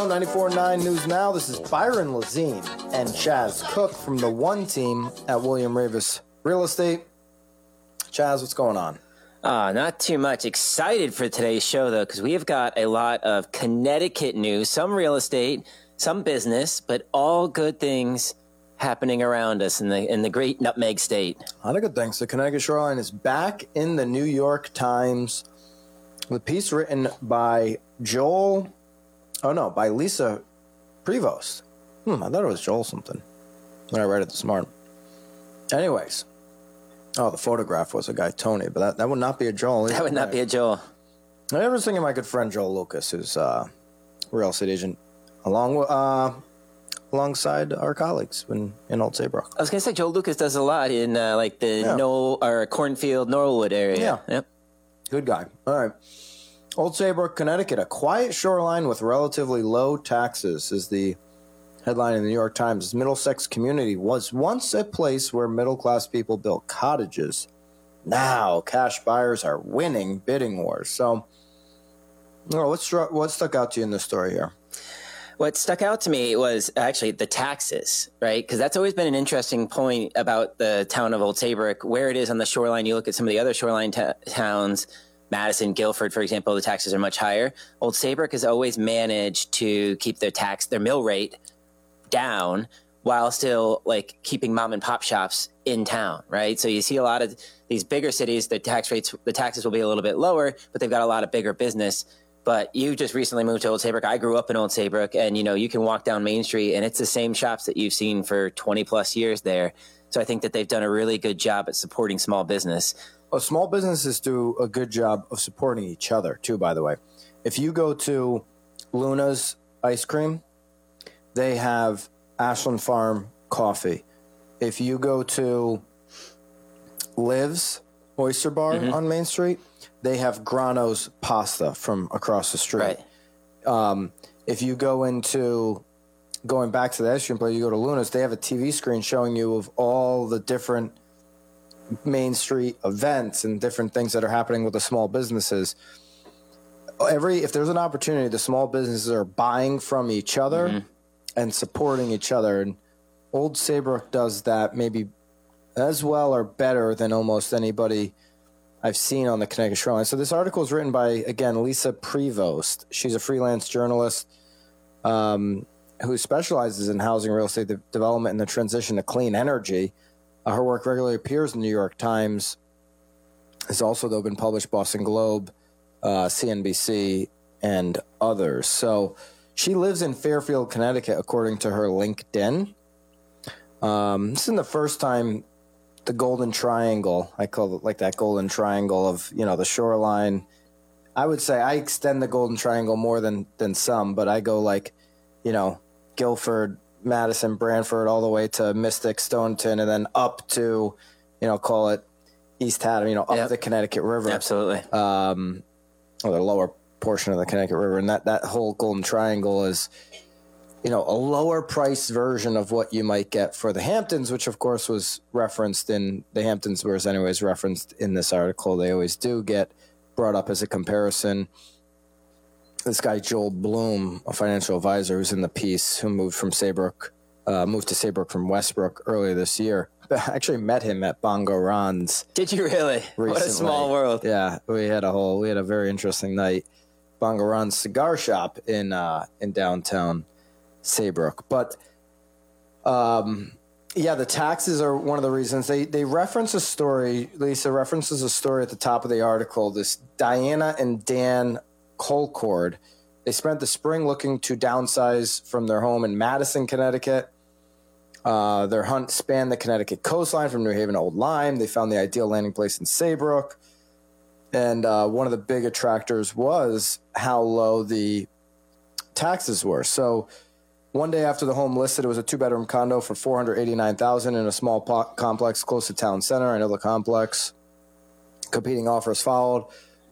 Radio 94.9 News Now. This is Byron Lazine and Chaz Cook from the One Team at William Raveis Real Estate. Chaz, what's going on? Uh, not too much. Excited for today's show, though, because we have got a lot of Connecticut news, some real estate, some business, but all good things happening around us in the in the great Nutmeg State. A lot of good things. The Connecticut Shoreline is back in the New York Times. The piece written by Joel, oh no, by Lisa Prevost. Hmm, I thought it was Joel something when I read it this morning. Anyways, oh, the photograph was a guy, Tony, but that, that would not be a Joel. That would not be a Joel. I was thinking of my good friend Joel Lucas, who's uh, real estate agent, along with. Uh, alongside our colleagues in, in Old Saybrook. I was gonna say Joel Lucas does a lot in uh, like the Yeah. Knoll or Cornfield Norwood area. Yeah. Yep. Good guy. All right. Old Saybrook, Connecticut, a quiet shoreline with relatively low taxes is the headline in the New York Times. Middlesex community was once a place where middle class people built cottages. Now, cash buyers are winning bidding wars. So, what, struck, what stuck out to you in this story here? What stuck out to me was actually the taxes, right? Because that's always been an interesting point about the town of Old Saybrook, where it is on the shoreline. You look at some of the other shoreline ta- towns, Madison, Guilford, for example, the taxes are much higher. Old Saybrook has always managed to keep their tax, their mill rate down while still like keeping mom and pop shops in town, right? So you see a lot of these bigger cities, the tax rates, the taxes will be a little bit lower, but they've got a lot of bigger business. But you just recently moved to Old Saybrook. I grew up in Old Saybrook, and you know you can walk down Main Street, and it's the same shops that you've seen for 20 plus years there. So I think that they've done a really good job at supporting small business. Well, small businesses do a good job of supporting each other too. By the way, if you go to Luna's ice cream, they have Ashland Farm coffee. If you go to Liv's Oyster Bar mm-hmm. on Main Street, they have Grano's pasta from across the street. Right. Um, if you go into going back to the ice cream place, you go to Luna's, they have a TV screen showing you of all the different Main Street events and different things that are happening with the small businesses. Every if there's an opportunity, the small businesses are buying from each other and supporting each other. And Old Saybrook does that maybe as well or better than almost anybody I've seen on the Connecticut Shoreline. So this article is written by again Lisa Prevost. She's a freelance journalist um, who specializes in housing, real estate de- development, and the transition to clean energy. Uh, her work regularly appears in the New York Times. Has also though been published Boston Globe, uh, CNBC, and others. So she lives in Fairfield, Connecticut, according to her LinkedIn. Um, this isn't the first time the Golden Triangle. I call it like that Golden Triangle of you know the shoreline. I would say I extend the Golden Triangle more than than some, but I go like, you know, Guilford, Madison, Branford, all the way to Mystic, Stonington, and then up to, you know, call it East Haddam, you know, up Yep. the Connecticut River Absolutely. um, or the lower portion of the Connecticut River, and that that whole Golden Triangle is, you know, a lower price version of what you might get for the Hamptons, which of course was referenced in the Hamptons was anyways referenced in this article. They always do get brought up as a comparison. This guy Joel Bloom, a financial advisor who's in the piece, who moved from Saybrook, uh, moved to Saybrook from Westbrook earlier this year. I actually met him at Bongo Ron's Did you really? What a small world. Yeah, we had a whole we had a very interesting night. Bongo Ron's Cigar Shop in uh, in downtown Saybrook, but um, yeah, the taxes are one of the reasons they they reference a story. Lisa references a story at the top of the article. This Diana and Dan Colcord. They spent the spring looking to downsize from their home in Madison, Connecticut. Uh, their hunt spanned the Connecticut coastline from New Haven to Old Lyme. They found the ideal landing place in Saybrook. And uh, one of the big attractors was how low the taxes were. So one day after the home listed, it was a two bedroom condo for 489000 in a small po- complex close to town center. I know the complex. Competing offers followed.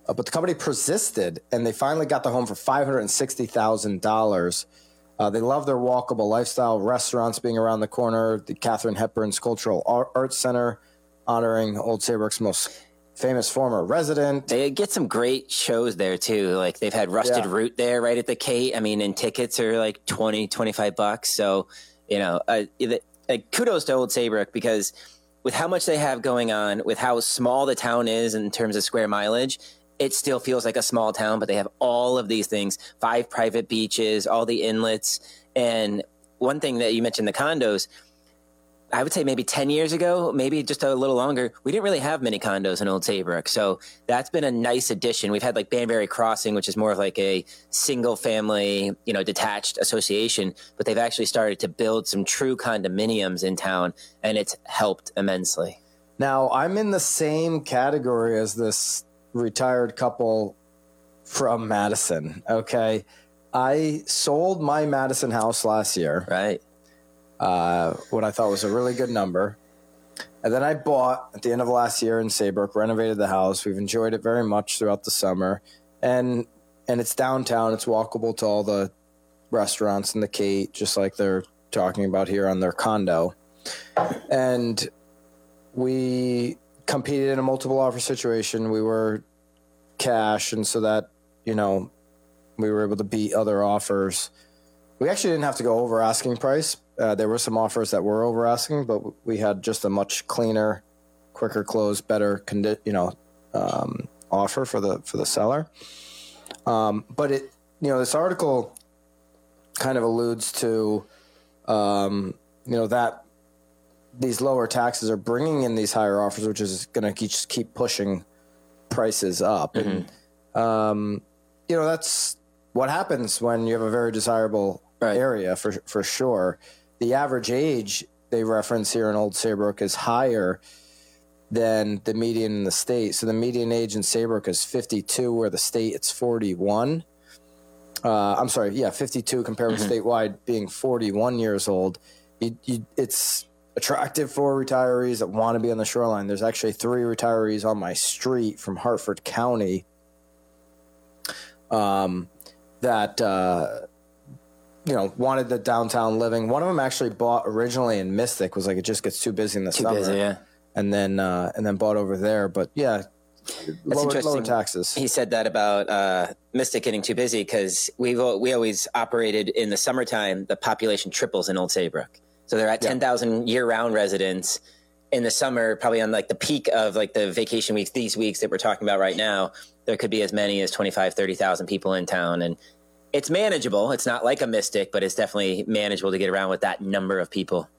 Uh, but the company persisted and they finally got the home for $560,000. Uh, they love their walkable lifestyle, restaurants being around the corner, the Katharine Hepburn's Cultural Ar- Arts Center honoring Old Saybrook's most famous former resident. They get some great shows there too. Like they've had Rusted Yeah. Root there right at the Kate. I mean, and tickets are like 20, 25 bucks. So, you know, uh, like kudos to Old Saybrook because with how much they have going on, with how small the town is in terms of square mileage, it still feels like a small town, but they have all of these things five private beaches, all the inlets. And one thing that you mentioned the condos, I would say maybe 10 years ago, maybe just a little longer, we didn't really have many condos in Old Saybrook. So that's been a nice addition. We've had like Banbury Crossing, which is more of like a single family, you know, detached association, but they've actually started to build some true condominiums in town and it's helped immensely. Now, I'm in the same category as this retired couple from Madison. Okay. I sold my Madison house last year, Right. uh, what I thought was a really good number. And then I bought at the end of last year in Saybrook, renovated the house. We've enjoyed it very much throughout the summer. And and it's downtown. It's walkable to all the restaurants in the Kate, just like they're talking about here on their condo. And we competed in a multiple offer situation. We were cash, and so that you know we were able to beat other offers. We actually didn't have to go over asking price. Uh, there were some offers that were over asking, but we had just a much cleaner, quicker close, better condi- you know um, offer for the for the seller. Um, but it you know this article kind of alludes to um, you know that these lower taxes are bringing in these higher offers, which is going to just keep pushing prices up. And, um, you know, that's what happens when you have a very desirable Right. area for for sure. The average age they reference here in Old Saybrook is higher than the median in the state. So the median age in Saybrook is 52, where the state it's 41. Uh, I'm sorry, yeah, 52 compared with statewide being 41 years old. You, you, it's attractive for retirees that want to be on the shoreline. There's actually three retirees on my street from Hartford County um, that uh, you know wanted the downtown living. One of them actually bought originally in Mystic. Was like it just gets too busy in the Too summer, busy, yeah. and then uh, and then bought over there. But yeah, lower, interesting. lower taxes. He said that about uh, Mystic getting too busy because we we always operated in the summertime. The population triples in Old Saybrook, so they're at Yeah. ten thousand year round residents. In the summer, probably on like the peak of like the vacation weeks, these weeks that we're talking about right now, there could be as many as 25, 30,000 people in town. And it's manageable. It's not like a Mystic, but it's definitely manageable to get around with that number of people.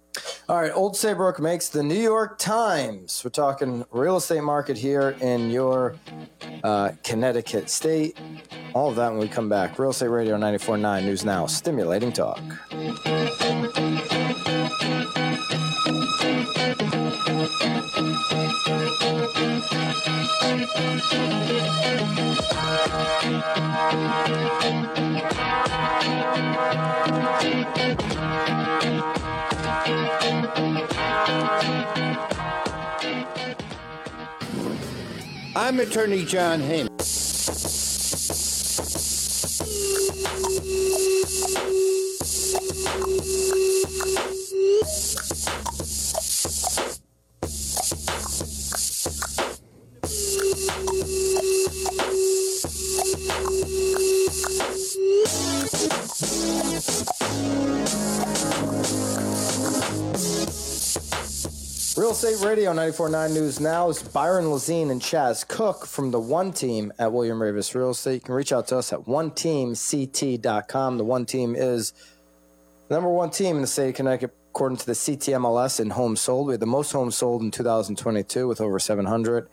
All right, Old Saybrook makes the New York Times. We're talking real estate market here in your uh, Connecticut state. All of that when we come back. Real Estate Radio 94.9 News Now, stimulating talk. I'm attorney John Heyman. Radio 94.9 News Now is Byron Lazine and Chaz Cook from the One Team at William Raveis Real Estate. You can reach out to us at oneteamct.com. The One Team is the number one team in the state of Connecticut according to the CTMLS in homes sold. We had the most homes sold in 2022 with over 700.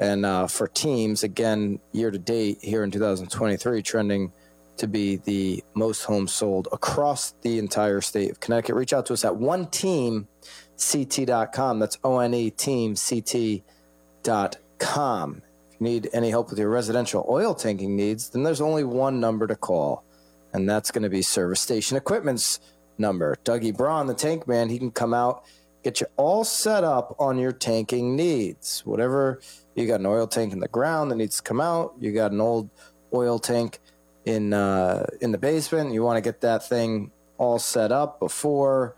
And uh, for teams, again, year to date here in 2023, trending to be the most homes sold across the entire state of Connecticut. Reach out to us at one team ct.com. That's O N E team ct.com. If you need any help with your residential oil tanking needs, then there's only one number to call, and that's going to be Service Station Equipment's number. Dougie Braun, the tank man, he can come out, get you all set up on your tanking needs. Whatever you got an oil tank in the ground that needs to come out, you got an old oil tank in uh, in the basement, you want to get that thing all set up before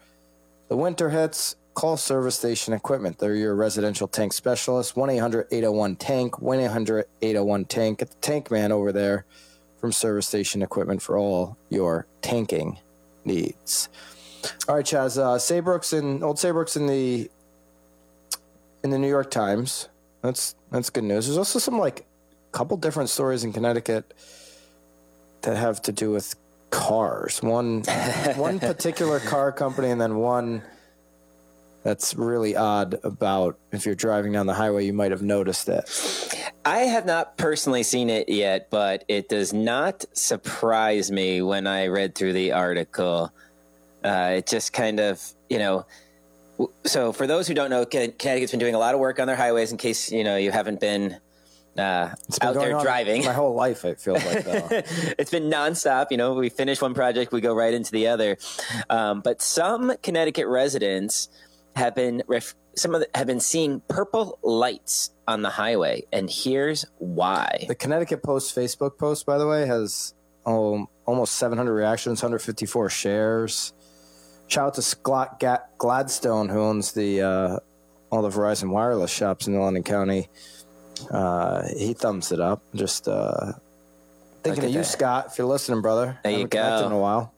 the winter hits, call Service Station Equipment. They're your residential tank specialist. 1 800 801 Tank, 1 800 801 Tank. Get the tank man over there from Service Station Equipment for all your tanking needs. All right, Chaz. Uh, Saybrook's in Old Saybrook's in the in the New York Times. That's that's good news. There's also some like a couple different stories in Connecticut that have to do with cars. One one particular car company, and then one that's really odd about if you're driving down the highway, you might have noticed it. I have not personally seen it yet, but it does not surprise me when I read through the article. Uh, it just kind of, you know. So, for those who don't know, Connecticut's been doing a lot of work on their highways. In case you know you haven't been uh, out there driving. My whole life, it feels like it's been nonstop. You know, we finish one project, we go right into the other. Um, but some Connecticut residents have been ref- some of the, have been seeing purple lights on the highway, and here's why. The Connecticut Post Facebook post, by the way, has um, almost 700 reactions, 154 shares. Shout out to Scott Gladstone, who owns the uh, all the Verizon wireless shops in London County. Uh, he thumbs it up. Just uh, thinking of you, that. Scott. If you're listening, brother. There you go. In a while.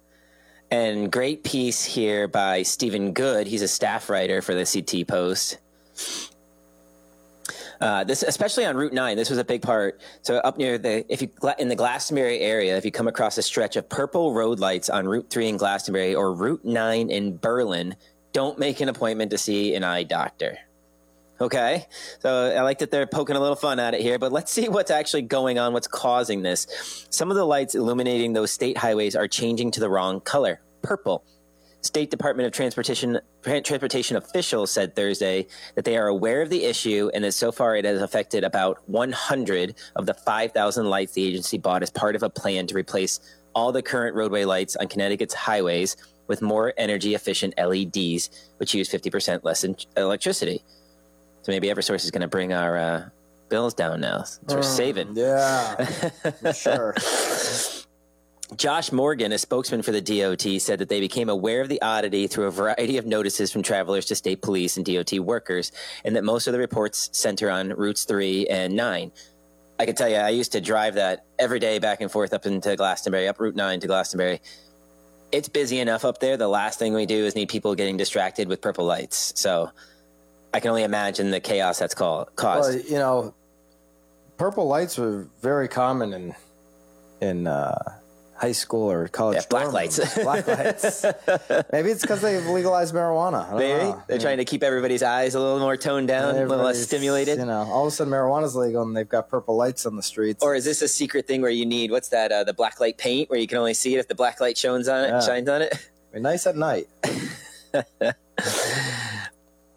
And great piece here by Stephen Good. He's a staff writer for the CT Post. Uh, this, especially on Route Nine, this was a big part. So up near the, if you in the Glastonbury area, if you come across a stretch of purple road lights on Route Three in Glastonbury or Route Nine in Berlin, don't make an appointment to see an eye doctor. Okay. So I like that they're poking a little fun at it here, but let's see what's actually going on, what's causing this. Some of the lights illuminating those state highways are changing to the wrong color, purple. State Department of Transportation transportation officials said Thursday that they are aware of the issue and that so far it has affected about 100 of the 5,000 lights the agency bought as part of a plan to replace all the current roadway lights on Connecticut's highways with more energy efficient LEDs, which use 50% less electricity. So maybe EverSource is going to bring our uh, bills down now. So we're mm, saving. Yeah, sure. Josh Morgan, a spokesman for the DOT, said that they became aware of the oddity through a variety of notices from travelers to state police and DOT workers, and that most of the reports center on routes 3 and 9. I can tell you, I used to drive that every day back and forth up into Glastonbury, up Route 9 to Glastonbury. It's busy enough up there. The last thing we do is need people getting distracted with purple lights. So I can only imagine the chaos that's called, caused. Well, you know, purple lights were very common in in uh, high school or college. Yeah, black lights. black lights. Maybe it's because they've legalized marijuana. Maybe know. they're yeah. trying to keep everybody's eyes a little more toned down, a little less stimulated. You know, all of a sudden marijuana's legal and they've got purple lights on the streets. Or is this a secret thing where you need what's that? Uh, the black light paint, where you can only see it if the black light shines on it. Yeah. Shines on it. nice at night.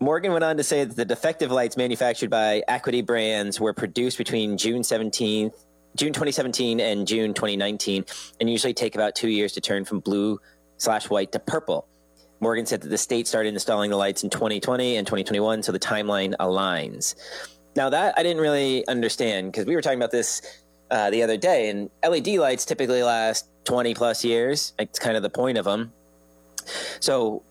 Morgan went on to say that the defective lights manufactured by Acuity Brands were produced between June 17th, June 2017 and June 2019, and usually take about two years to turn from blue slash white to purple. Morgan said that the state started installing the lights in 2020 and 2021, so the timeline aligns. Now that I didn't really understand because we were talking about this uh, the other day, and LED lights typically last 20 plus years. It's kind of the point of them. So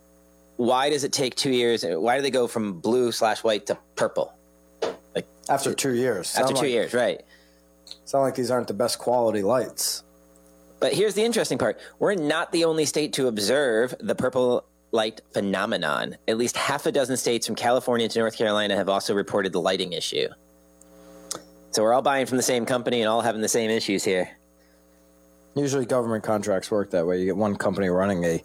why does it take two years? Why do they go from blue slash white to purple? Like after two years. After two like, years, right? Sound like these aren't the best quality lights. But here's the interesting part: we're not the only state to observe the purple light phenomenon. At least half a dozen states from California to North Carolina have also reported the lighting issue. So we're all buying from the same company and all having the same issues here. Usually, government contracts work that way. You get one company running a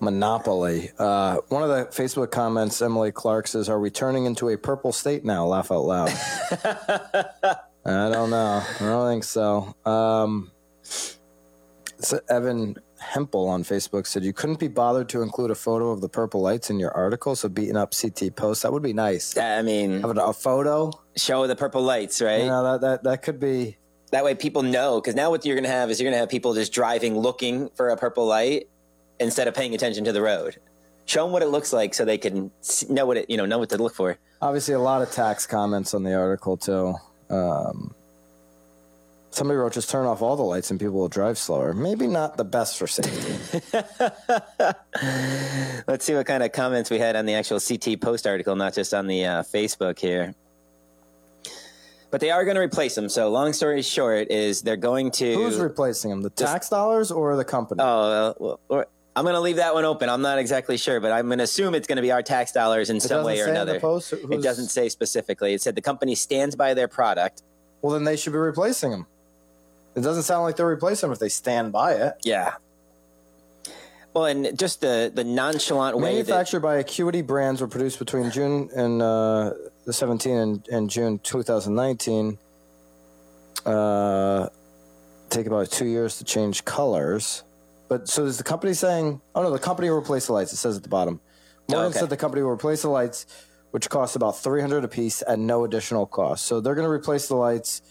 monopoly. Uh, one of the Facebook comments, Emily Clark says, "Are we turning into a purple state now?" Laugh out loud. I don't know. I don't think so. Um, so Evan Hempel on Facebook said you couldn't be bothered to include a photo of the purple lights in your article. So beating up CT post that would be nice. I mean, have a photo show the purple lights, right? You know that that that could be. That way, people know because now what you're going to have is you're going to have people just driving looking for a purple light, instead of paying attention to the road. Show them what it looks like so they can know what it you know know what to look for. Obviously, a lot of tax comments on the article too. Um, Somebody wrote, just turn off all the lights and people will drive slower. Maybe not the best for safety. Let's see what kind of comments we had on the actual CT Post article, not just on the uh, Facebook here. But they are going to replace them. So, long story short, is they're going to. Who's replacing them? The tax dollars or the company? Oh, well, well, I'm going to leave that one open. I'm not exactly sure, but I'm going to assume it's going to be our tax dollars in some way or doesn't say in the another. post It doesn't say specifically. It said the company stands by their product. Well, then they should be replacing them. It doesn't sound like they're replacing them if they stand by it. Yeah. Well, and just the the nonchalant way that Manufactured by Acuity Brands were produced between June and uh, the 17 and, and June 2019. Uh, take about two years to change colors. But so is the company saying? Oh no, the company will replace the lights. It says at the bottom. Morgan oh, okay. said the company will replace the lights, which costs about 300 a piece at no additional cost. So they're going to replace the lights,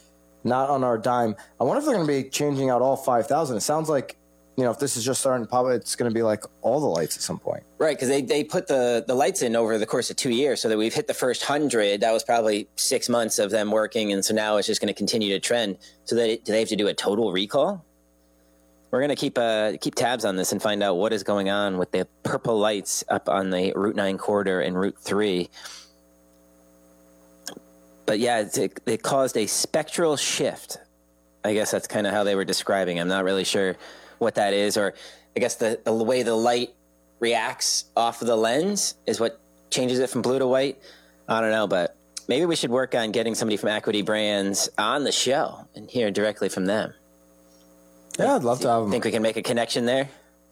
not on our dime. I wonder if they're going to be changing out all 5,000. It sounds like, you know, if this is just starting to pop, it's going to be like all the lights at some point. Right, because they, they put the, the lights in over the course of two years, so that we've hit the first hundred. That was probably six months of them working, and so now it's just going to continue to trend. So that do they have to do a total recall? We're to keep uh, keep tabs on this and find out what is going on with the purple lights up on the Route Nine corridor and Route Three. But yeah, it, it caused a spectral shift. I guess that's kind of how they were describing. I'm not really sure what that is, or I guess the, the way the light reacts off of the lens is what changes it from blue to white. I don't know, but maybe we should work on getting somebody from Acuity Brands on the show and hear directly from them. Yeah, I'd love to have them. Think we can make a connection there?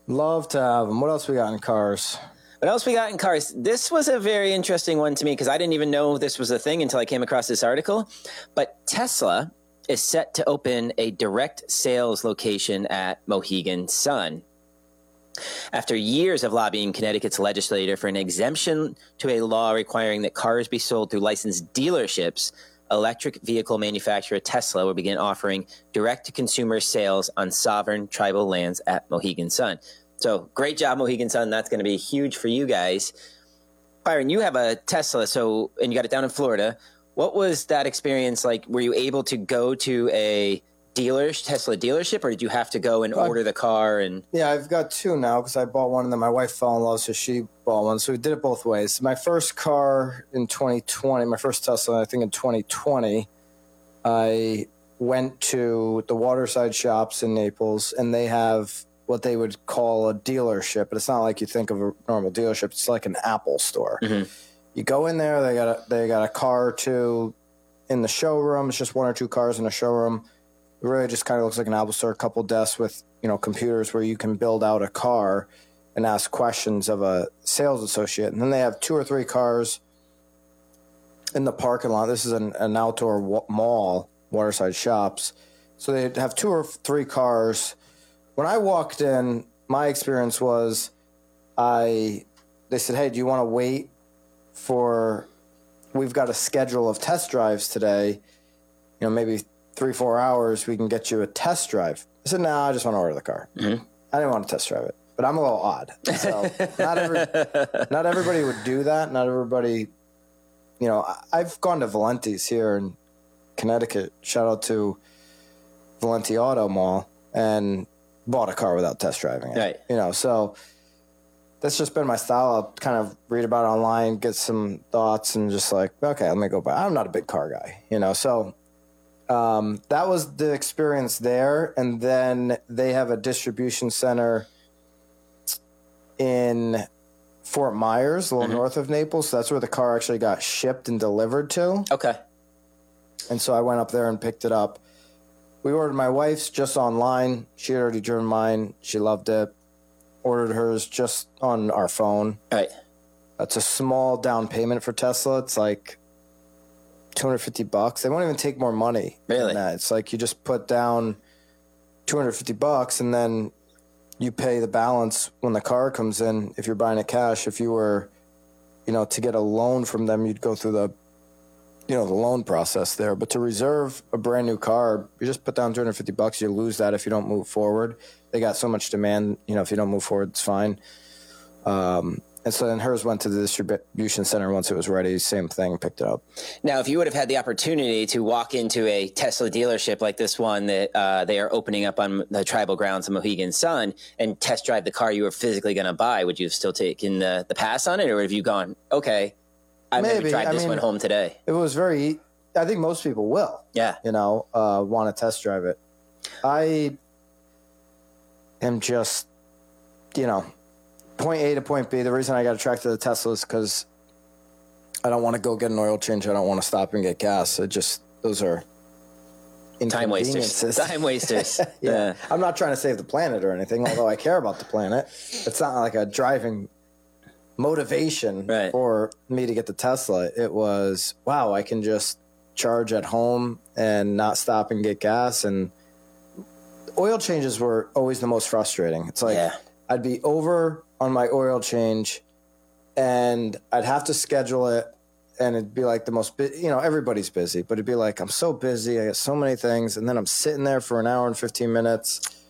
Love to have them. What else we got in cars? What else we got in cars? This was a very interesting one to me because I didn't even know this was a thing until I came across this article. But Tesla is set to open a direct sales location at Mohegan Sun. After years of lobbying Connecticut's legislator for an exemption to a law requiring that cars be sold through licensed dealerships, electric vehicle manufacturer Tesla will begin offering direct to consumer sales on sovereign tribal lands at Mohegan Sun. So great job, Mohegan Sun. That's going to be huge for you guys. Byron, you have a Tesla, so and you got it down in Florida. What was that experience like? Were you able to go to a dealer Tesla dealership, or did you have to go and order the car? And Yeah, I've got two now because I bought one and then my wife fell in love, so she bought one. So we did it both ways. My first car in 2020, my first Tesla, I think in 2020, I went to the waterside shops in Naples and they have what they would call a dealership, but it's not like you think of a normal dealership. It's like an Apple store. Mm-hmm. You go in there, they got a, they got a car or two in the showroom. It's just one or two cars in a showroom. It really just kind of looks like an Apple store, a couple desks with you know computers where you can build out a car and ask questions of a sales associate. And then they have two or three cars in the parking lot. This is an, an outdoor wa- mall, Waterside Shops. So they have two or three cars. When I walked in, my experience was I they said, "Hey, do you want to wait for we've got a schedule of test drives today. You know, maybe three, four hours, we can get you a test drive. I said, no, I just want to order the car. Mm-hmm. I didn't want to test drive it, but I'm a little odd. So not every, not everybody would do that. Not everybody, you know, I've gone to Valenti's here in Connecticut. Shout out to Valenti Auto Mall and bought a car without test driving it. Right. You know, so that's just been my style. I'll kind of read about it online, get some thoughts, and just like, okay, let me go buy. I'm not a big car guy, you know. So um, that was the experience there, and then they have a distribution center in Fort Myers, a little north of Naples. So that's where the car actually got shipped and delivered to. okay, And so I went up there and picked it up. We ordered my wife's just online. She had already driven mine. She loved it. Ordered hers just on our phone. all right, That's a small down payment for Tesla. It's like 250 bucks. They won't even take more money. than Really? that. It's like you just put down 250 bucks and then you pay the balance when the car comes in if you're buying it cash. If you were, you know, to get a loan from them, you'd go through the you know the loan process there. But to reserve a brand new car, you just put down 250 bucks. You lose that if you don't move forward. They got so much demand. You know, if you don't move forward, it's fine. Um, and so then hers went to the distribution center once it was ready. Same thing, picked it up. Now, if you would have had the opportunity to walk into a Tesla dealership like this one that uh, they are opening up on the tribal grounds of Mohegan Sun and test drive the car you were physically going to buy, would you have still taken the, the pass on it, or have you gone, okay, I'm going to drive this I mean, one home today? It was very. I think most people will. Yeah. You know, uh, want to test drive it. I am just, you know, point A to point B. The reason I got attracted to the Tesla is because I don't want to go get an oil change. I don't want to stop and get gas. It just those are time wasters. Time wasters. yeah. I'm not trying to save the planet or anything, although I care about the planet. It's not like a driving motivation right. for me to get the Tesla. It was wow, I can just charge at home and not stop and get gas and oil changes were always the most frustrating. It's like yeah. I'd be over on my oil change and I'd have to schedule it and it'd be like the most you know everybody's busy but it'd be like i'm so busy i got so many things and then i'm sitting there for an hour and 15 minutes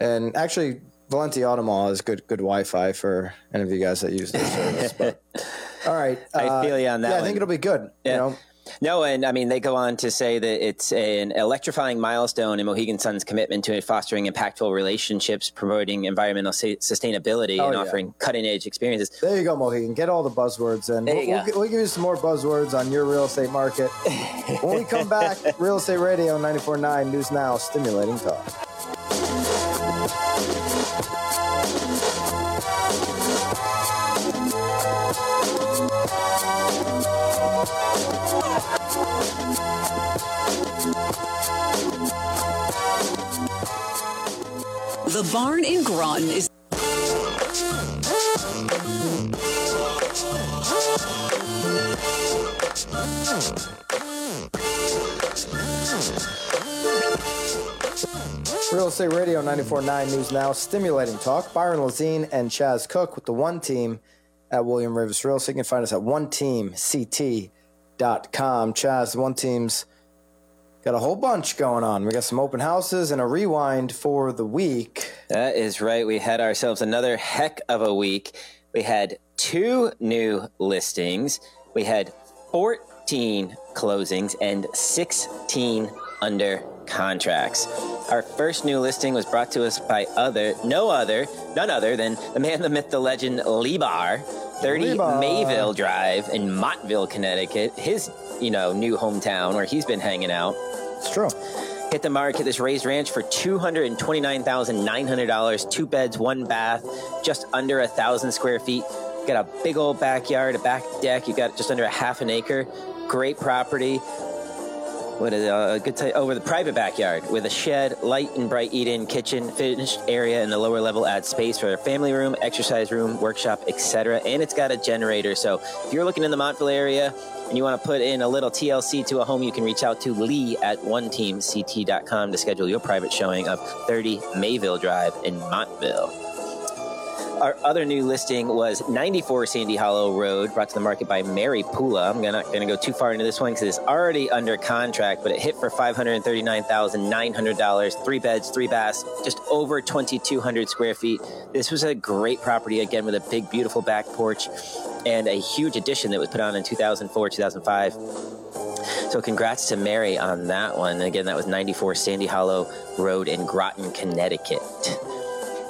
and actually valenti auto mall has good good wi-fi for any of you guys that use this service but all right i uh, feel you on that yeah one. i think it'll be good yeah. you know no, and I mean, they go on to say that it's an electrifying milestone in Mohegan Sun's commitment to fostering impactful relationships, promoting environmental sa- sustainability, oh, and yeah. offering cutting edge experiences. There you go, Mohegan. Get all the buzzwords in. We'll, we'll, we'll, give you some more buzzwords on your real estate market. when we come back, Real Estate Radio 94.9 News Now, stimulating talk. The barn in Groton is. Real Estate Radio 94.9 News Now, stimulating talk. Byron Lazine and Chaz Cook with the one team at William Raveis Real Estate. You can find us at one oneteamct.com. Chaz, one team's Got a whole bunch going on. We got some open houses and a rewind for the week. That is right. We had ourselves another heck of a week. We had two new listings. We had 14 closings and 16 under contracts. Our first new listing was brought to us by other, no other, none other than the man, the myth, the legend, Lebar, 30 Lebar. Mayville Drive in Montville, Connecticut. His, you know, new hometown where he's been hanging out. It's true. Hit the market this raised ranch for $229,900, two beds, one bath, just under a thousand square feet. Got a big old backyard, a back deck. You got just under a half an acre. Great property. What is uh, a good time over the private backyard with a shed, light and bright eat-in kitchen, finished area in the lower level adds space for a family room, exercise room, workshop, etc. And it's got a generator. So if you're looking in the Montville area and you want to put in a little TLC to a home, you can reach out to Lee at oneteamct.com to schedule your private showing of 30 Mayville Drive in Montville. Our other new listing was 94 Sandy Hollow Road, brought to the market by Mary Pula. I'm not going to go too far into this one because it's already under contract, but it hit for $539,900, three beds, three baths, just over 2,200 square feet. This was a great property, again, with a big, beautiful back porch and a huge addition that was put on in 2004, 2005. So congrats to Mary on that one. again, that was 94 Sandy Hollow Road in Groton, Connecticut.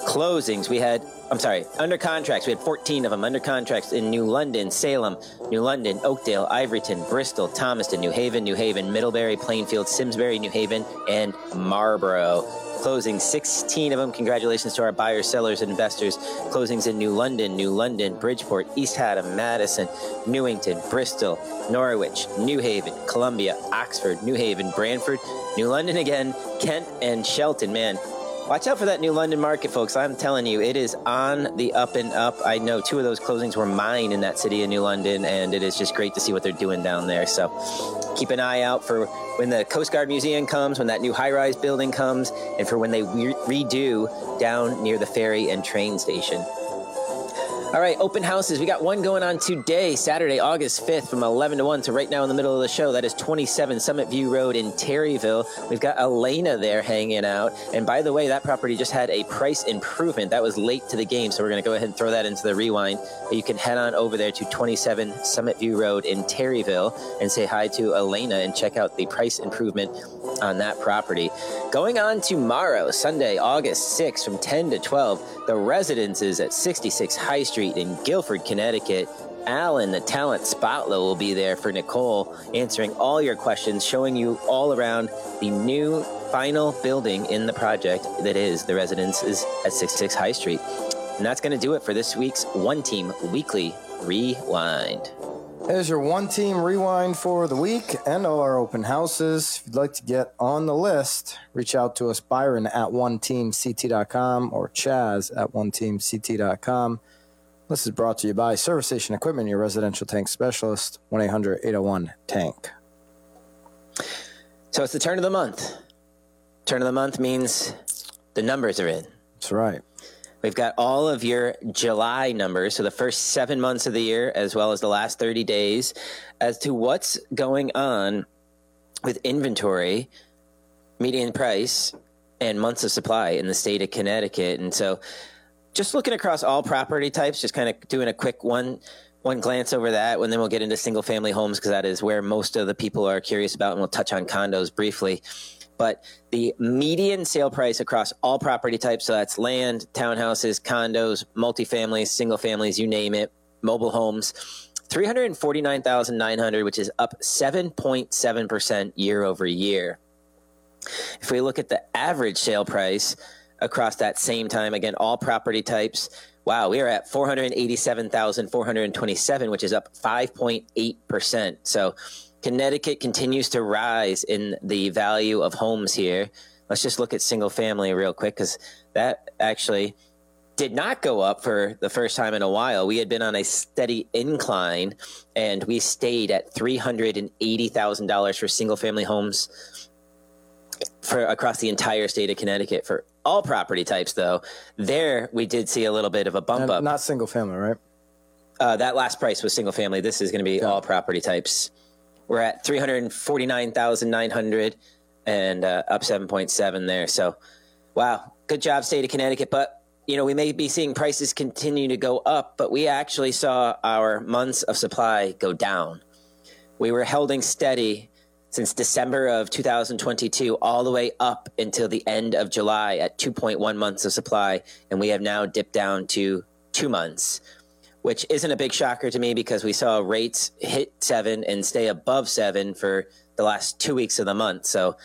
Closings, we had I'm sorry, under contracts. We had 14 of them under contracts in New London, Salem, New London, Oakdale, Ivoryton, Bristol, Thomaston, New Haven, New Haven, Middlebury, Plainfield, Simsbury, New Haven, and Marlborough. Closing 16 of them. Congratulations to our buyers, sellers, and investors. Closings in New London, New London, Bridgeport, East Haddam, Madison, Newington, Bristol, Norwich, New Haven, Columbia, Oxford, New Haven, Branford, New London again, Kent, and Shelton. Man, Watch out for that new London market, folks. I'm telling you, it is on the up and up. I know two of those closings were mine in that city of New London, and it is just great to see what they're doing down there. So keep an eye out for when the Coast Guard Museum comes, when that new high rise building comes, and for when they re- redo down near the ferry and train station. All right, open houses. We got one going on today, Saturday, August 5th from 11 to 1. So, right now in the middle of the show, that is 27 Summit View Road in Terryville. We've got Elena there hanging out. And by the way, that property just had a price improvement. That was late to the game. So, we're going to go ahead and throw that into the rewind. You can head on over there to 27 Summit View Road in Terryville and say hi to Elena and check out the price improvement on that property. Going on tomorrow, Sunday, August 6th from 10 to 12, the residences at 66 High Street in Guilford, Connecticut. Alan, the talent spotlight, will be there for Nicole, answering all your questions, showing you all around the new final building in the project that is the residences at 66 High Street. And that's going to do it for this week's One Team Weekly Rewind. There's your one team rewind for the week and all our open houses. If you'd like to get on the list, reach out to us, Byron at oneteamct.com or Chaz at oneteamct.com. This is brought to you by Service Station Equipment, your residential tank specialist, 1 800 801 Tank. So it's the turn of the month. Turn of the month means the numbers are in. That's right. We've got all of your July numbers, so the first seven months of the year, as well as the last 30 days, as to what's going on with inventory, median price, and months of supply in the state of Connecticut. And so, just looking across all property types, just kind of doing a quick one one glance over that, and then we'll get into single family homes because that is where most of the people are curious about, and we'll touch on condos briefly. But the median sale price across all property types, so that's land, townhouses, condos, multifamilies, single families, you name it, mobile homes, 349,900, which is up 7.7% year over year. If we look at the average sale price across that same time, again, all property types, wow, we are at 487,427, which is up 5.8%. So Connecticut continues to rise in the value of homes here. Let's just look at single family real quick because that actually did not go up for the first time in a while. We had been on a steady incline and we stayed at $380,000 for single family homes for across the entire state of Connecticut for all property types though. There we did see a little bit of a bump And up. not single family, right? Uh, that last price was single family. This is going to be all property types. We're at three hundred forty nine thousand nine hundred, and uh, up seven point seven there. So, wow, good job, state of Connecticut. But you know, we may be seeing prices continue to go up, but we actually saw our months of supply go down. We were holding steady since December of 2022 all the way up until the end of July at 2.1 months of supply, and we have now dipped down to two months which isn't a big shocker to me because we saw rates hit seven and stay above seven for the last two weeks of the month. So,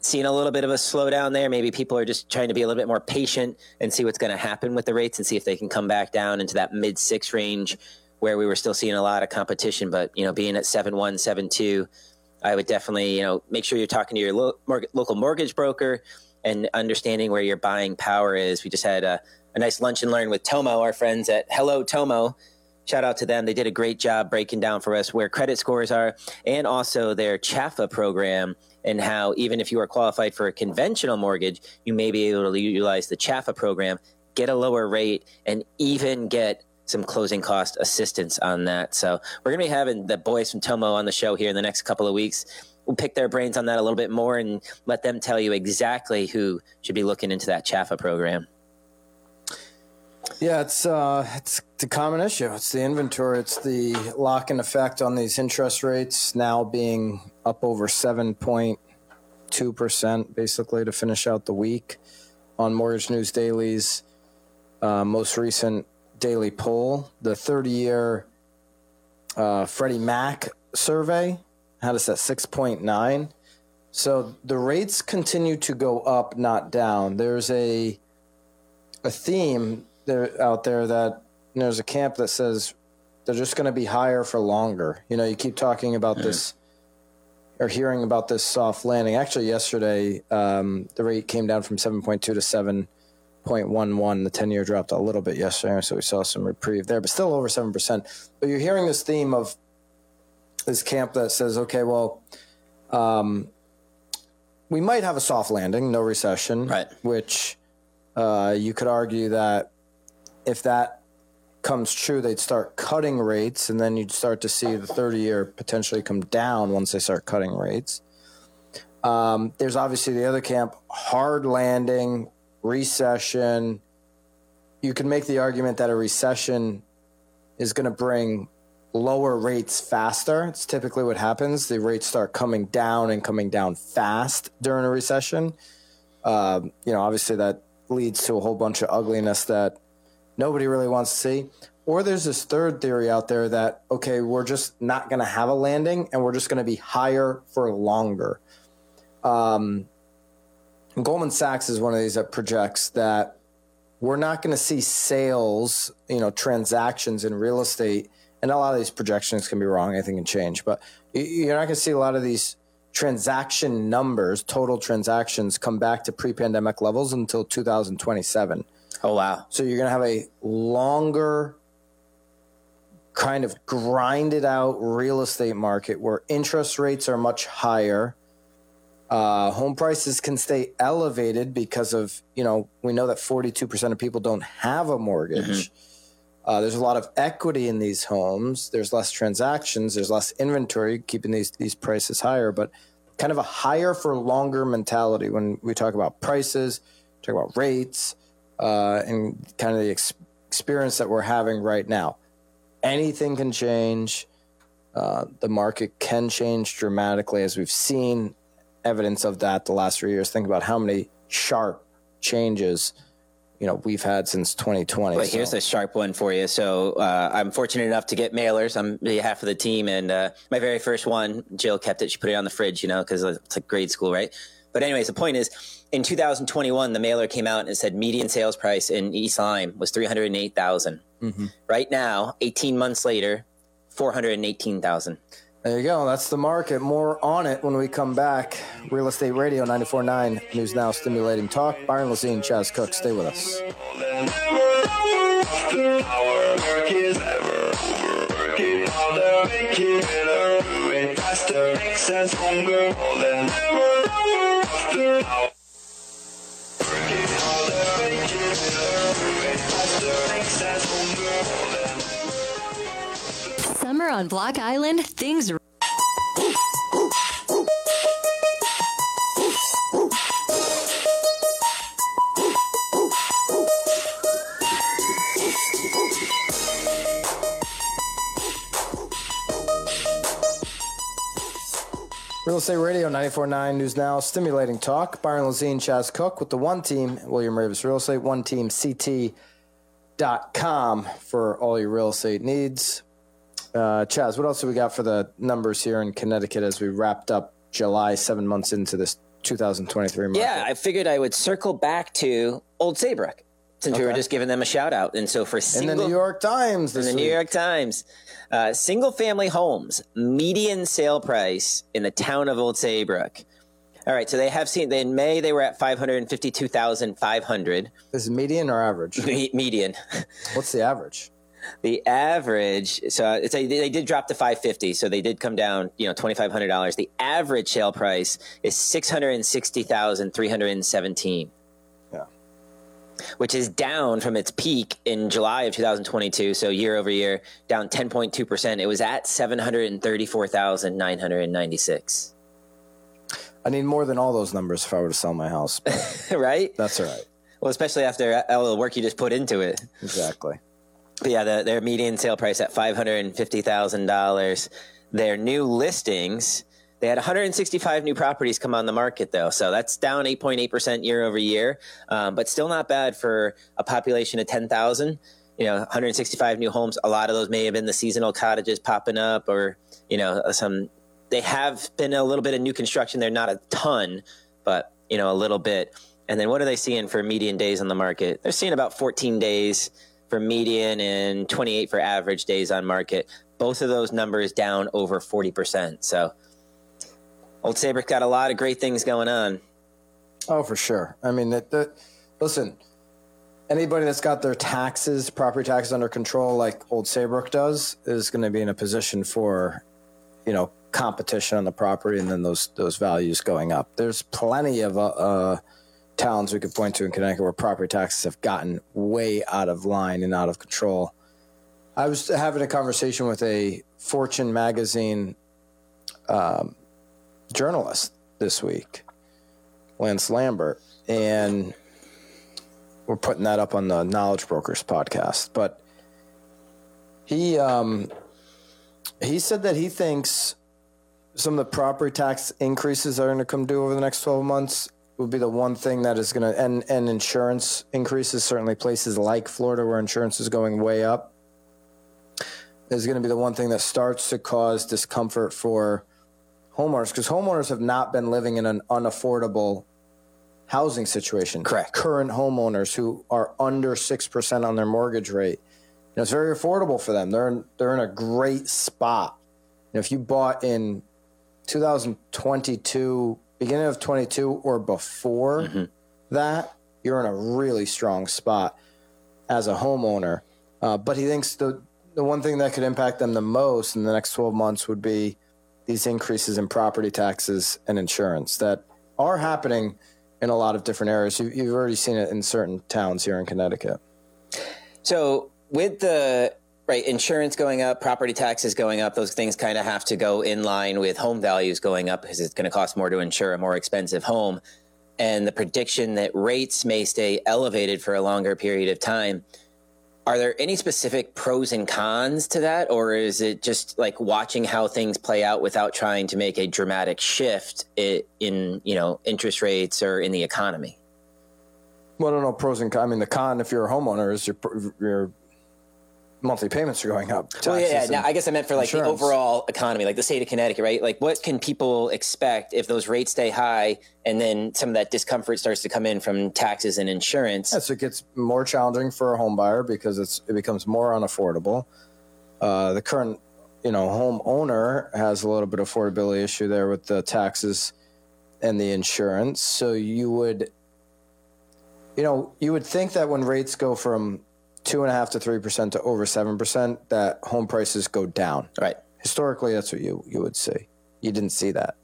seeing a little bit of a slowdown there. Maybe people are just trying to be a little bit more patient and see what's going to happen with the rates and see if they can come back down into that mid six range where we were still seeing a lot of competition. But, you know, being at seven one, seven two, I would definitely, you know, make sure you're talking to your lo- mor- local mortgage broker and understanding where your buying power is. We just had a a nice lunch and learn with Tomo, our friends at Hello Tomo. Shout out to them. They did a great job breaking down for us where credit scores are and also their CHAFA program and how even if you are qualified for a conventional mortgage, you may be able to utilize the CHAFA program, get a lower rate, and even get some closing cost assistance on that. So we're going to be having the boys from Tomo on the show here in the next couple of weeks. We'll pick their brains on that a little bit more and let them tell you exactly who should be looking into that Chaffa program. Yeah, it's uh, it's the common issue. It's the inventory. It's the lock-in effect on these interest rates now being up over seven point two percent, basically to finish out the week. On Mortgage News Daily's uh, most recent daily poll, the thirty-year uh, Freddie Mac survey had us at six point nine. So the rates continue to go up, not down. There's a a theme there out there that you know, there's a camp that says they're just going to be higher for longer. You know, you keep talking about this or hearing about this soft landing. Actually, yesterday um, the rate came down from 7.2 to 7.11. The 10 year dropped a little bit yesterday, so we saw some reprieve there, but still over 7%. But you're hearing this theme of this camp that says, okay, well, um, we might have a soft landing, no recession, Right. which uh, you could argue that if that comes true, they'd start cutting rates, and then you'd start to see the 30 year potentially come down once they start cutting rates. Um, there's obviously the other camp, hard landing, recession. You can make the argument that a recession is going to bring lower rates faster. It's typically what happens. The rates start coming down and coming down fast during a recession. Um, you know, obviously that leads to a whole bunch of ugliness that nobody really wants to see. Or there's this third theory out there that, okay, we're just not going to have a landing and we're just going to be higher for longer. Um, Goldman Sachs is one of these that projects that we're not going to see sales, you know, transactions in real estate. And a lot of these projections can be wrong. Anything can change, but you're not going to see a lot of these transaction numbers, total transactions, come back to pre-pandemic levels until 2027. Oh wow! So you're going to have a longer, kind of grinded out real estate market where interest rates are much higher uh, home prices can stay elevated because of, you know, we know that 42% of people don't have a mortgage. Mm-hmm. Uh, there's a lot of equity in these homes. There's less transactions. There's less inventory, keeping these these prices higher. But kind of a higher for longer mentality when we talk about prices, talk about rates, uh, and kind of the ex- experience that we're having right now. Anything can change. Uh, the market can change dramatically, as we've seen evidence of that the last three years. Think about how many sharp changes you know we've had since 2020. But so. here's a sharp one for you. So uh, I'm fortunate enough to get mailers on behalf of the team, and uh, my very first one, Jill kept it. She put it on the fridge, you know, because it's like grade school, right? But anyways, the point is, in 2021, the mailer came out and it said median sales price in East Lyme was 308,000. Mm-hmm. Right now, 18 months later, 418,000. There you go. That's the market. More on it when we come back. Real Estate Radio 94.9. News Now Stimulating Talk. Byron Lazine, Chaz Cook. Stay with us. Summer on Block Island, things. Real Estate Radio 94.9 News Now, stimulating talk. Byron Lazine, Chaz Cook with the one team, William Raveis Real Estate, one team, CT.com for all your real estate needs. Uh, Chaz, what else do we got for the numbers here in Connecticut as we wrapped up July, seven months into this 2023 market? Yeah, I figured I would circle back to Old Saybrook since okay. we were just giving them a shout out. And so for single, in the New York Times, in the week. New York Times, uh, single family homes median sale price in the town of Old Saybrook. All right, so they have seen in May they were at five hundred and fifty two thousand five hundred. Is it median or average? median. What's the average? The average, so uh, it's a, they did drop to 550, so they did come down, you know, $2,500. The average sale price is 660,317. Yeah. Which is down from its peak in July of 2022, so year over year, down 10.2%. It was at 734,996. I need more than all those numbers if I were to sell my house. right? That's all right. Well, especially after all the work you just put into it. Exactly. Yeah, the, their median sale price at five hundred and fifty thousand dollars. Their new listings, they had 165 new properties come on the market though, so that's down 8.8 percent year over year, um, but still not bad for a population of 10,000. You know, 165 new homes. A lot of those may have been the seasonal cottages popping up, or you know, some. They have been a little bit of new construction. They're not a ton, but you know, a little bit. And then what are they seeing for median days on the market? They're seeing about 14 days for median and 28 for average days on market. Both of those numbers down over 40%. So Old Saybrook got a lot of great things going on. Oh, for sure. I mean, the, the, listen, anybody that's got their taxes, property taxes under control, like Old Saybrook does, is going to be in a position for, you know, competition on the property and then those those values going up. There's plenty of uh towns we could point to in Connecticut where property taxes have gotten way out of line and out of control. I was having a conversation with a Fortune magazine um, journalist this week, Lance Lambert, and we're putting that up on the Knowledge Brokers podcast. But he um, he said that he thinks some of the property tax increases are going to come due over the next 12 months would be the one thing that is going to and and insurance increases certainly places like Florida where insurance is going way up is going to be the one thing that starts to cause discomfort for homeowners because homeowners have not been living in an unaffordable housing situation. Correct. Current homeowners who are under 6% on their mortgage rate. You know, it's very affordable for them. They're in, they're in a great spot. You know, if you bought in 2022, beginning of 22 or before that, you're in a really strong spot as a homeowner. Uh, but he thinks the the one thing that could impact them the most in the next 12 months would be these increases in property taxes and insurance that are happening in a lot of different areas. You, you've already seen it in certain towns here in Connecticut. So with the right insurance going up, property taxes going up, those things kind of have to go in line with home values going up because it's going to cost more to insure a more expensive home. And the prediction that rates may stay elevated for a longer period of time. Are there any specific pros and cons to that, or is it just like watching how things play out without trying to make a dramatic shift in you know interest rates or in the economy? Well, I don't know pros and cons. I mean, the con if you're a homeowner is your your monthly payments are going up. Well, yeah, yeah. Now, I guess I meant for like insurance. the overall economy, like the state of Connecticut, right? Like, what can people expect if those rates stay high, and then some of that discomfort starts to come in from taxes and insurance? Yeah, so it gets more challenging for a home buyer because it's it becomes more unaffordable. Uh, the current, you know, home owner has a little bit of affordability issue there with the taxes and the insurance. So you would, you know, you would think that when rates go from two and a half to three percent to over seven percent, that home prices go down. Right. Historically, that's what you you would see. You didn't see that.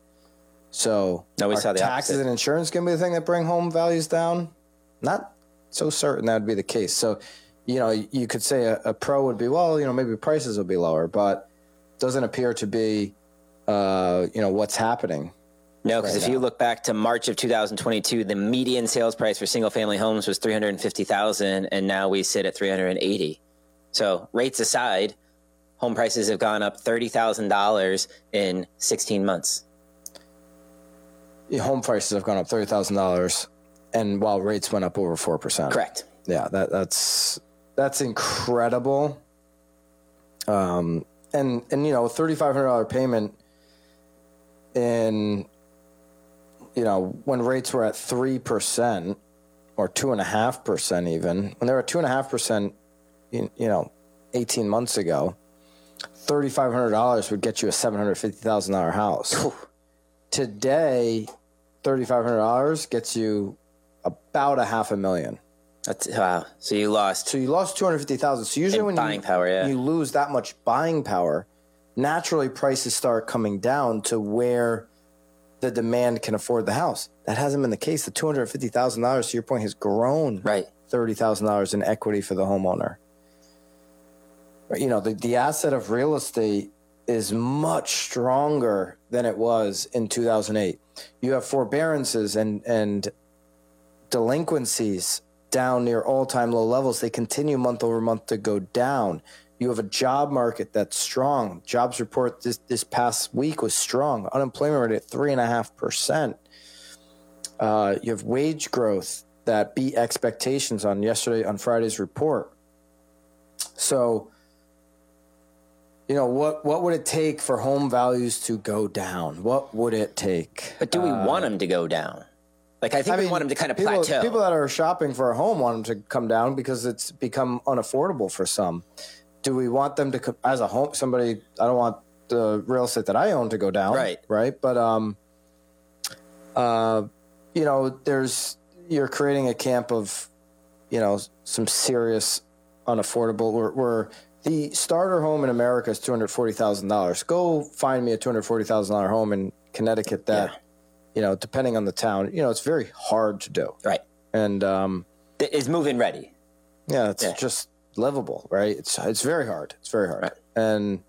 So No, we saw the taxes opposite. and insurance going to be the thing that bring home values down? Not so certain that would be the case. So, you know, you could say a, a pro would be, well, you know, maybe prices will be lower, but doesn't appear to be, uh, you know, what's happening. No, because Right if you look back to March of 2022, the median sales price for single-family homes was 350,000, and now we sit at 380. So, rates aside, home prices have gone up $30,000 in 16 months. Home prices have gone up thirty thousand dollars, and while rates went up over four percent. Correct. Yeah, that that's that's incredible. Um, and and you know, thirty five hundred dollar payment in you know when rates were at three percent or two and a half percent, even when they were at two and a half percent, you you know, eighteen months ago, thirty five hundred dollars would get you a seven hundred fifty thousand dollar house. Today, thirty five hundred dollars gets you about a half a million. That's wow. So you lost. So you lost two hundred fifty thousand. So usually when buying you, power, yeah. you lose that much buying power, naturally prices start coming down to where the demand can afford the house. That hasn't been the case. The two hundred fifty thousand dollars, to your point, has grown Right. thirty thousand dollars in equity for the homeowner. You know, the, the asset of real estate is much stronger than it was in two thousand eight. You have forbearances and and delinquencies down near all time low levels. They continue month over month to go down. You have a job market that's strong. Jobs report this, this past week was strong. Unemployment rate at three and a half percent. Uh, you have wage growth that beat expectations on yesterday on Friday's report. So, you know what what would it take for home values to go down? What would it take? But do we want them to go down? Like I think we want them to kind of people, plateau. People that are shopping for a home want them to come down because it's become unaffordable for some. Do we want them to, as a home, somebody? I don't want the real estate that I own to go down, Right. Right, but um, uh, you know, there's you're creating a camp of, you know, some serious unaffordable. Where, where the starter home in America is two hundred forty thousand dollars. Go find me a two hundred forty thousand dollar home in Connecticut that, Yeah. you know, depending on the town, you know, it's very hard to do. right. And um, Is move in ready. yeah, it's Yeah. just livable, right? It's it's very hard. It's very hard, and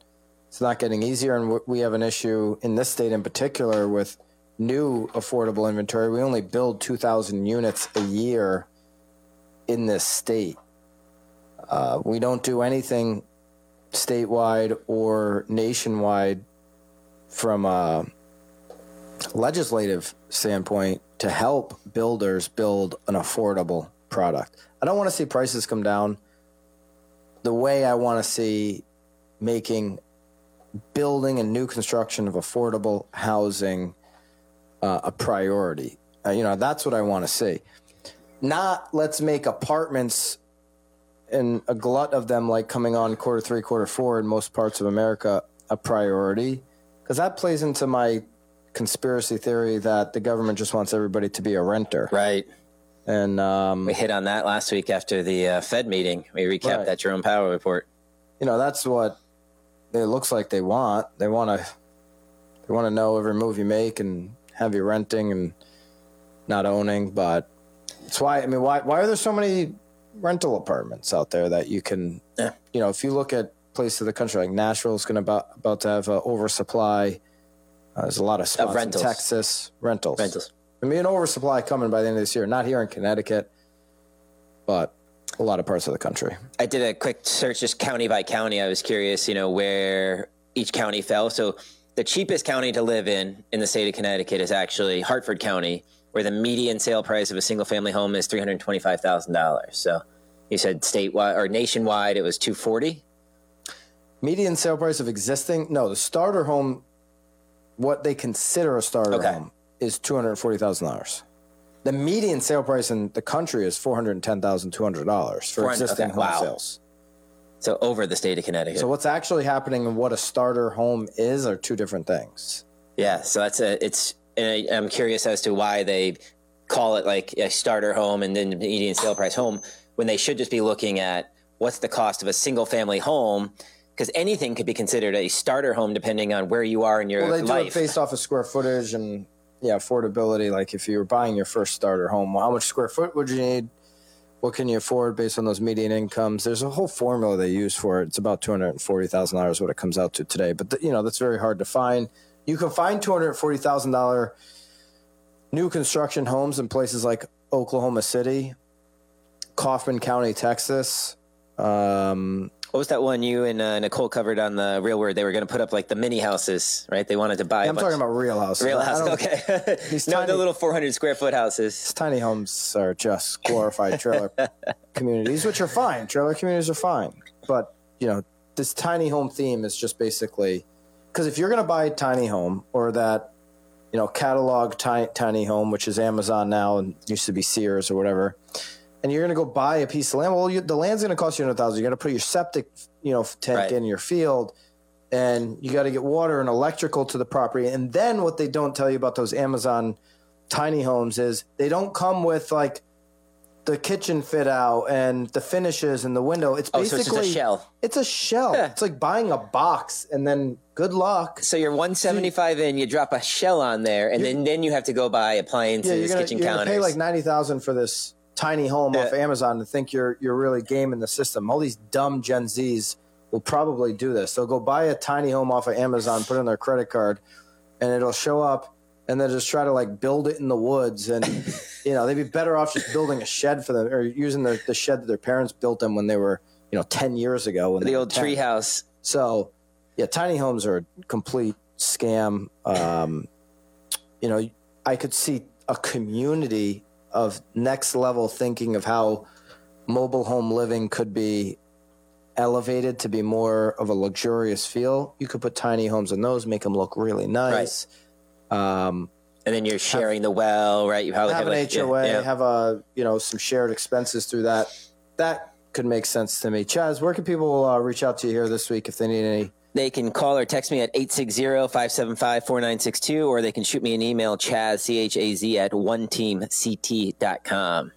it's not getting easier. And we have an issue in this state in particular with new affordable inventory. We only build two thousand units a year in this state. Uh, we don't do anything statewide or nationwide from a legislative standpoint to help builders build an affordable product. I don't want to see prices come down the way I want to see making building and new construction of affordable housing uh, a priority. Uh, you know, that's what I want to see. Not let's make apartments and a glut of them like coming on quarter three, quarter four in most parts of America a priority because that plays into my conspiracy theory that the government just wants everybody to be a renter. Right. And um, we hit on that last week after the uh, Fed meeting. We recapped right. that Jerome Powell report. You know, that's what it looks like they want. They want to they want to know every move you make and have you renting and not owning. But it's why I mean, why why are there so many rental apartments out there that you can, yeah. you know, if you look at places of the country like Nashville is going to about about to have an oversupply. Uh, there's a lot of spots in Texas rentals. Rentals. I mean, an oversupply coming by the end of this year. Not here in Connecticut, but a lot of parts of the country. I did a quick search, just county by county. I was curious, you know, where each county fell. So the cheapest county to live in in the state of Connecticut is actually Hartford County, where the median sale price of a single family home is three hundred twenty five thousand dollars. So you said statewide or nationwide, it was two forty. Median sale price of existing? No, the starter home, what they consider a starter okay. home, is two hundred forty thousand dollars. The median sale price in the country is four hundred ten thousand two hundred dollars for existing okay. home wow. sales. So over the state of Connecticut. So what's actually happening and what a starter home is are two different things. Yeah. So that's a it's. And I, I'm curious as to why they call it like a starter home and then median sale price home when they should just be looking at what's the cost of a single family home because anything could be considered a starter home depending on where you are in your well, they life. do it based off of square footage and yeah, affordability. Like if you were buying your first starter home, how much square foot would you need? What can you afford based on those median incomes? There's a whole formula they use for it. It's about two hundred forty thousand dollars what it comes out to today. But you know that's very hard to find. You can find two hundred forty thousand dollar new construction homes in places like Oklahoma City, Kaufman County, Texas. Um, what was that one you and uh, Nicole covered on the Real Word? They were going to put up like the mini houses, right? They wanted to buy. Yeah, I'm talking about real houses. Real houses, okay. These no, tiny, the little 400 square foot houses. These tiny homes are just glorified trailer communities, which are fine. Trailer communities are fine, but you know, this tiny home theme is just basically because if you're going to buy a tiny home or that you know catalog tiny, tiny home, which is Amazon now and used to be Sears or whatever and you're going to go buy a piece of land. Well, you, the land's going to cost you hundred thousand. You got to put your septic, you know, tank right. in your field, and you got to get water and electrical to the property. And then what they don't tell you about those Amazon tiny homes is they don't come with like the kitchen fit out and the finishes and the window. It's basically oh, so it's a shell. It's a shell. Yeah. It's like buying a box and then good luck. So you're 175 in, you drop a shell on there, and then then you have to go buy appliances, yeah, you're gonna, kitchen you're counters. Pay like ninety thousand for this tiny home yeah. off Amazon and think you're you're really gaming the system. All these dumb Gen Zs will probably do this. They'll go buy a tiny home off of Amazon, put in their credit card, and it'll show up and then just try to like build it in the woods and you know they'd be better off just building a shed for them or using the, the shed that their parents built them when they were you know 10 years ago the old tree house so yeah tiny homes are a complete scam um, you know i could see a community of next level thinking of how mobile home living could be elevated to be more of a luxurious feel. You could put tiny homes in those, make them look really nice. Right. Um, and then you're sharing have, the well, right? You have, have an like, HOA, yeah, yeah. have a you know some shared expenses through that. That could make sense to me. Chaz, where can people uh, reach out to you here this week if they need any they can call or text me at 860-575-4962, or they can shoot me an email, chaz, C-H-A-Z, at oneteamct.com.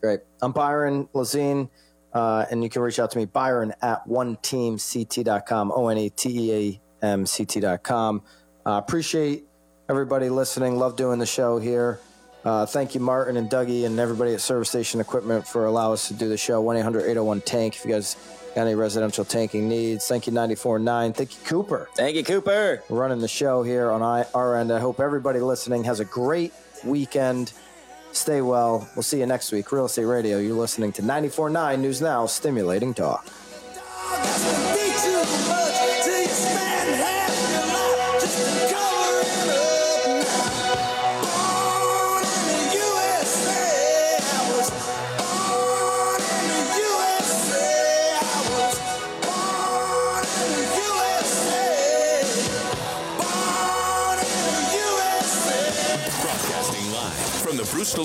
Great. I'm Byron Lazine, uh, and you can reach out to me, Byron at one team oneteamct.com, O-N-E-T-E-A-M-C-T.com. Uh, appreciate everybody listening. Love doing the show here. Uh, thank you, Martin and Dougie, and everybody at Service Station Equipment for allowing us to do the show. 1 800 801 Tank. If you guys got any residential tanking needs, thank you, 94.9. Thank you, Cooper. Thank you, Cooper. We're running the show here on I- our end. I hope everybody listening has a great weekend. Stay well. We'll see you next week. Real Estate Radio. You're listening to 94.9 News Now, stimulating talk. Broadcasting